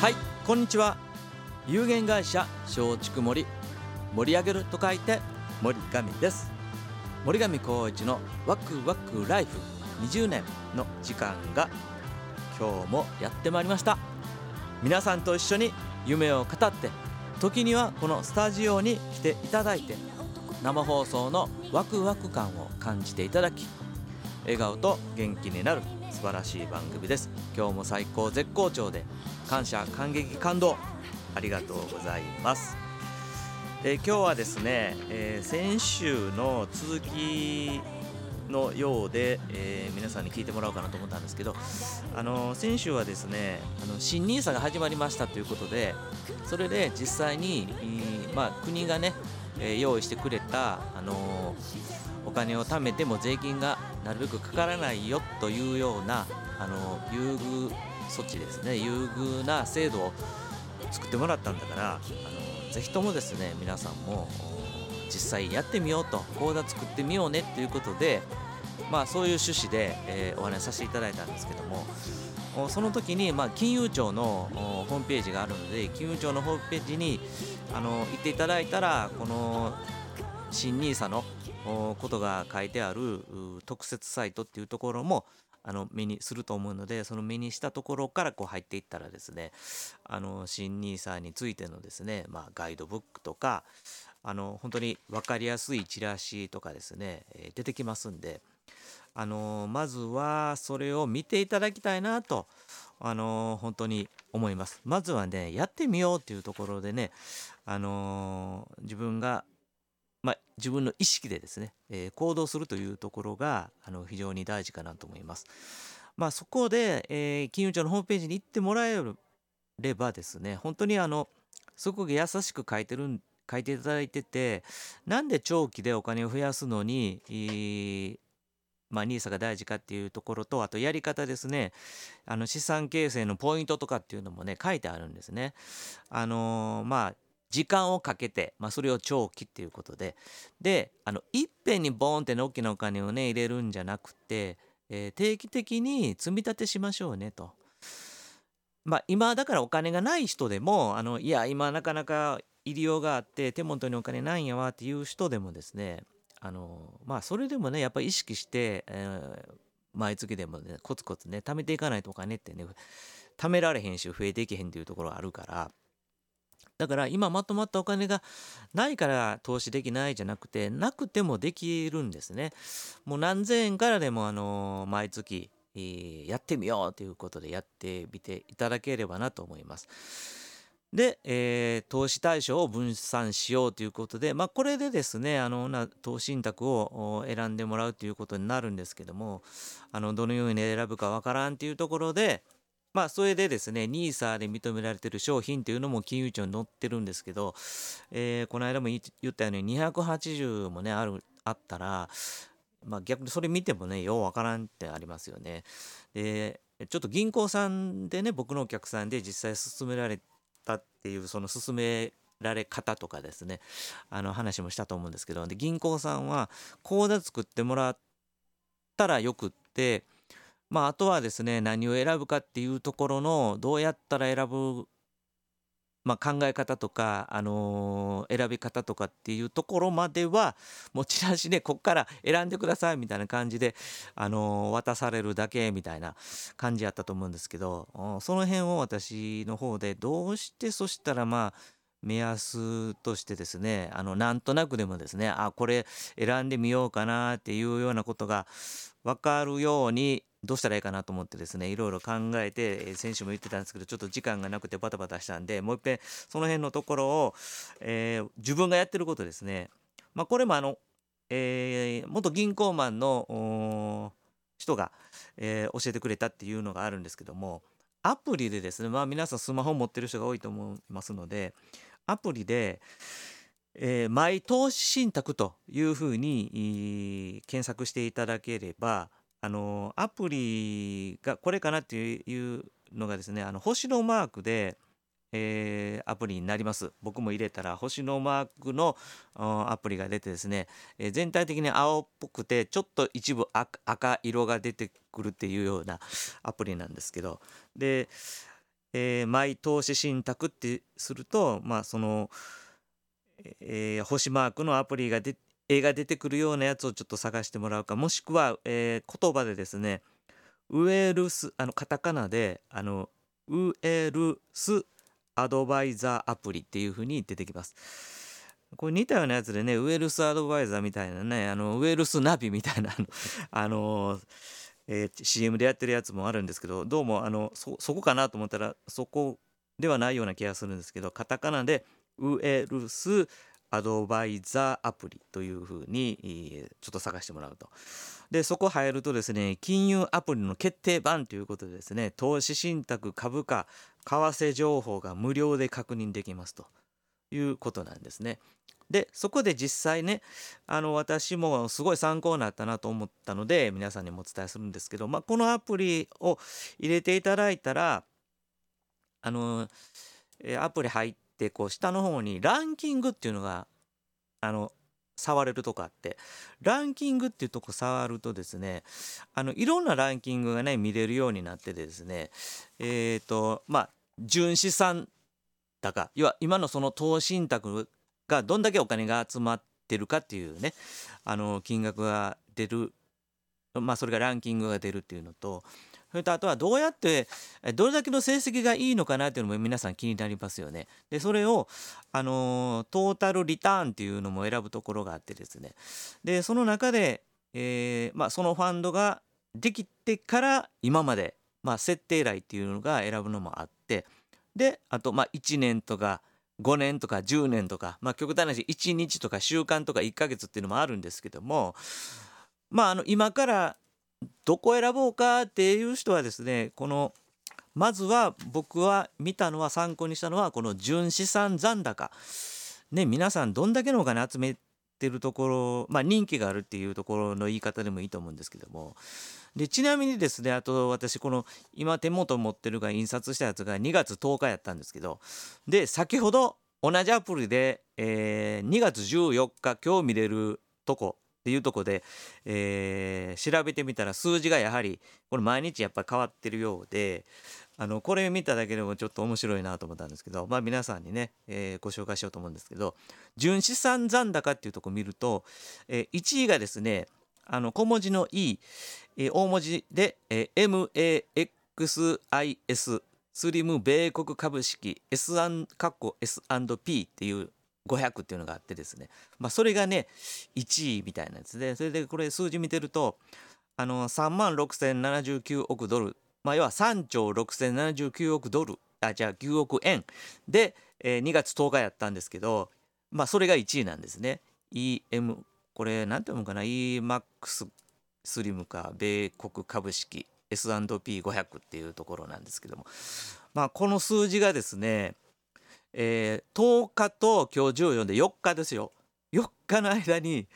はいこんにちは。有限会社松竹森。盛り上げると書いて森神です。森上光一のワクワクライフ20年の時間が今日もやってまいりました。皆さんと一緒に夢を語って時にはこのスタジオに来ていただいて生放送のワクワク感を感じていただき笑顔と元気になる素晴らしい番組です。今日も最高絶好調で感謝感激感動ありがとうございます。で今日はですね、えー、先週の続きのようで、えー、皆さんに聞いてもらおうかなと思ったんですけど、あの先週はですねあの新 NISA が始まりましたということでそれで実際に、まあ、国がね、えー、用意してくれた、あのお金を貯めても税金がなるべくかからないよというような、あの優遇措置ですね。優遇な制度を作ってもらったんだから、あのぜひともですね皆さんも実際やってみようと講座作ってみようねっていうことで、まあ、そういう趣旨で、えー、お話しさせていただいたんですけどもその時に、まあ、金融庁のホームページがあるので金融庁のホームページにあの行っていただいたらこの新 NISA のことが書いてある特設サイトっていうところもあの目にすると思うのでその目にしたところからこう入っていったらですねあの新 NISA についてのですね、まあ、ガイドブックとかあの本当に分かりやすいチラシとかですね、え出てきますんであのまずはそれを見ていただきたいなとあの本当に思います。まずはねやってみようっていうところでねあの自分がまあ、自分の意識でですね、えー、行動するというところがあの非常に大事かなと思います。まあ、そこで、えー、金融庁のホームページに行ってもらえればですね本当にあのすごく優しく書いてる書いていただいててなんで長期でお金を増やすのに、まあ、NISA が大事かっていうところとあとやり方ですねあの資産形成のポイントとかっていうのもね書いてあるんですね。あのー、まあ時間をかけて、まあ、それを長期っていうことでであのいっぺんにボーンって大きなお金をね入れるんじゃなくて、えー、定期的に積み立てしましょうねと。まあ、今だからお金がない人でもあのいや今なかなか入りようがあって手元にお金ないんやわっていう人でもですねあのまあそれでもねやっぱり意識して、えー、毎月でもねコツコツね貯めていかないとお金ってね貯められへんし増えていけへんっていうところあるからだから今まとまったお金がないから投資できないじゃなくてなくてもできるんですねもう何千円からでもあの毎月やってみようということでやってみていただければなと思います。で、えー、投資対象を分散しようということで、まあ、これでですねあのな投資信託を選んでもらうということになるんですけどもあのどのように選ぶかわからんというところでまあそれでですね NISA で認められている商品というのも金融庁に載ってるんですけど、えー、この間も言ったように280もねあるあったらまあ逆にそれ見てもねようわからんってありますよね。でちょっと銀行さんでね僕のお客さんで実際勧められたっていうその進められ方とかですねあの話もしたと思うんですけどで銀行さんは口座作ってもらったらよくってまああとはですね何を選ぶかっていうところのどうやったら選ぶまあ、考え方とか、あのー、選び方とかっていうところまではもうチラシでこっから選んでくださいみたいな感じで、あのー、渡されるだけみたいな感じやったと思うんですけどその辺を私の方でどうしてそしたらまあ目安としてですねあのなんとなくでもですねあこれ選んでみようかなっていうようなことが分かるようにどうしたらいいかなと思ってですねいろいろ考えて先週も言ってたんですけどちょっと時間がなくてバタバタしたんでもういっぺんその辺のところを、えー、自分がやってることですね、まあ、これもあの、えー、元銀行マンの人が、えー、教えてくれたっていうのがあるんですけどもアプリでですねまあ皆さんスマホ持ってる人が多いと思いますのでアプリでえー、マイ投資信託というふうに検索していただければあのアプリがこれかなっていうのがですねあの星のマークで、えー、アプリになります。僕も入れたら星のマークのアプリが出てですね、えー、全体的に青っぽくてちょっと一部赤色が出てくるっていうようなアプリなんですけど。でえー、マイ投資信託ってするとまあその、えー、星マークのアプリがで絵が出てくるようなやつをちょっと探してもらうかもしくは、えー、言葉でですねウェルスあのカタカナであのウェルスアドバイザーアプリっていう風に出てきます。これ似たようなやつでねウェルスアドバイザーみたいなねあのウェルスナビみたいな あのえー、CM でやってるやつもあるんですけどどうもあのそこかなと思ったらそこではないような気がするんですけどカタカナでウェルスアドバイザーアプリというふうにちょっと探してもらうと。でそこ入るとですね金融アプリの決定版ということでですね投資信託株価為替情報が無料で確認できますということなんですね。でそこで実際ねあの私もすごい参考になったなと思ったので皆さんにもお伝えするんですけど、まあ、このアプリを入れていただいたらあのアプリ入ってこう下の方にランキングっていうのがあの触れるとこあって。ランキングっていうとこ触るとですねあのいろんなランキングがね見れるようになってですねえっ、ー、とまあ純資産高。要は今のその投資信託がどんだけお金が集まってるかっていうねあの金額が出るまあそれがランキングが出るっていうのとそれとあとはどうやってどれだけの成績がいいのかなっていうのも皆さん気になりますよね。でそれをあのトータルリターンっていうのも選ぶところがあってですね。でその中で、えーまあ、そのファンドができてから今まで、まあ、設定来っていうのが選ぶのもあって。であとまあ1年とか5年とか10年とか、まあ、極端な話1日とか週間とか1ヶ月っていうのもあるんですけども。まああの今からどこ選ぼうかっていう人はですねこのまずは僕は見たのは参考にしたのはこの純資産残高。ね皆さんどんだけのお金集めてるところまあ人気があるっていうところの言い方でもいいと思うんですけども。でちなみにですねあと私この今手元持ってるが印刷したやつが2月10日やったんですけど。で先ほど同じアプリで、えー、2月14日今日見れるとこっていうとこで、えー、調べてみたら数字がやはりこれ毎日やっぱり変わってるようであのこれ見ただけでもちょっと面白いなと思ったんですけどまあ皆さんにね、えー、ご紹介しようと思うんですけど純資産残高っていうとこ見ると、えー、1位がですねあの小文字の E、えー、大文字で、えー、MAXIS スリム米国株式 S&P っていう500っていうのがあってですね、まあ、それがね1位みたいなやつでそれでこれ数字見てるとあの3万6079億ドル、まあ、要は3兆6079億ドル。あじゃあ9億円。で、えー、2月10日やったんですけど、まあ、それが1位なんですね。EM これ何て読むかな？EMAX スリムか米国株式。S&P500 っていうところなんですけども。まあこの数字がですねえー、10日と今日14で4日ですよ。4日の間に、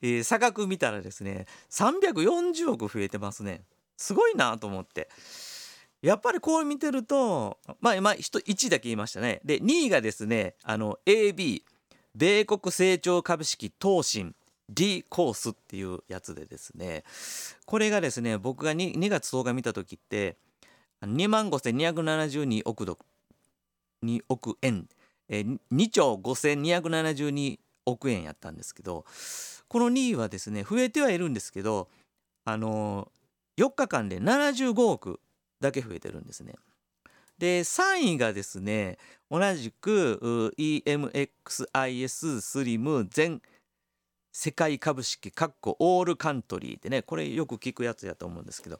えー、差額見たらですね340億増えてますね。すごいなと思って。やっぱりこう見てるとまあ今1だけ言いましたね。で2位がですねあの AB 米国成長株式投信 D コースっていうやつでですね。これがですね僕が 2, 2月10日見た時って2万5272億ドル。2億円、えー、2兆5272億円やったんですけどこの2位はですね増えてはいるんですけどあのー、4日間で75億だけ増えてるんですね。で3位がですね同じく EMXIS スリム全世界株式かっこオールカントリーってねこれよく聞くやつやと思うんですけど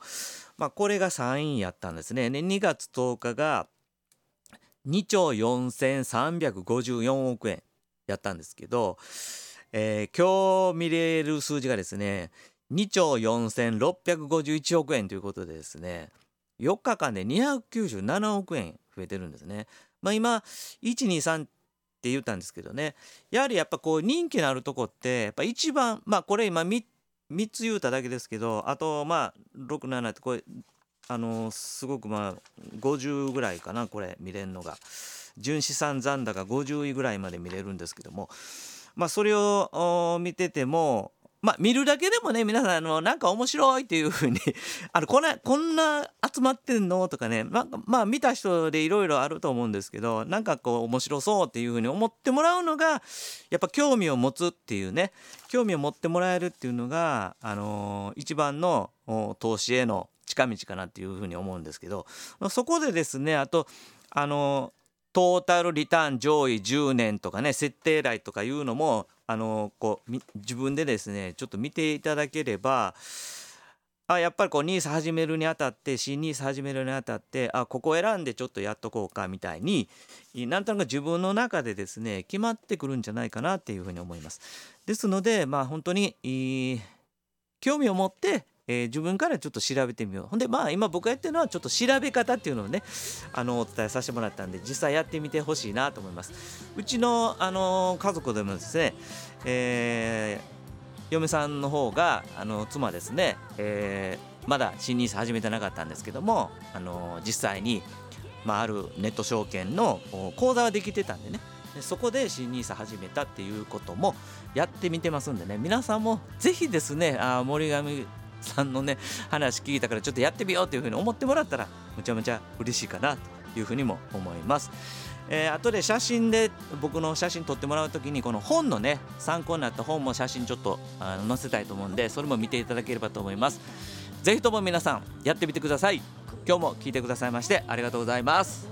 まあこれが3位やったんですね。で2月10日が2兆4354億円やったんですけど、えー、今日見れる数字がですね2兆4651億円ということでですね4日間で297億円増えてるんですね。まあ、今123って言ったんですけどねやはりやっぱこう人気のあるとこってやっぱ一番まあこれ今 3, 3つ言うただけですけどあとまあ67ってこれあのすごくまあ50ぐらいかなこれ見れるのが。純資産残高50位ぐらいまで見れるんですけども。まあそれを見ててもまあ見るだけでもね皆さんあのなんか面白いっていう風に あのこんなこんな集まってんの？とかね。ままあ見た人でいろいろあると思うんですけどなんかこう面白そうっていう風に思ってもらうのがやっぱ興味を持つっていうね。興味を持ってもらえるっていうのが、あのー、一番の投資への近道かなっていう風に思うんですけどそこでですねあとあのトータルリターン上位10年とかね設定来とかいうのもあのこう自分でですねちょっと見ていただければあやっぱりこう NISA 始めるにあたって新 NISA 始めるにあたってあここ選んでちょっとやっとこうかみたいになんとなく自分の中でですね決まってくるんじゃないかなっていうふうに思います。ですのでまあ本当に興味を持ってえー、自分からちょっと調べてみよう。ほんでまあ今僕がやってるのはちょっと調べ方っていうのをねあのお伝えさせてもらったんで実際やってみてほしいなと思います。うちの、あの家族でもですね、えー、嫁さんの方があの妻ですね、えー、まだ新ニース始めてなかったんですけども、あの実際に、まあ、あるネット証券の口座はできてたんでねでそこで新 NISA 始めたっていうこともやってみてますんでね皆さんもぜひですねあ森上さんのね話聞いたからちょっとやってみようというふうに思ってもらったらむちゃむちゃ嬉しいかなというふうにも思います。えー、後で写真で僕の写真撮ってもらう時にこの本のね参考になった本も写真ちょっとあの載せたいと思うんでそれも見ていただければと思います。ぜひとも皆さんやってみてください。今日も聞いてくださいましてありがとうございます。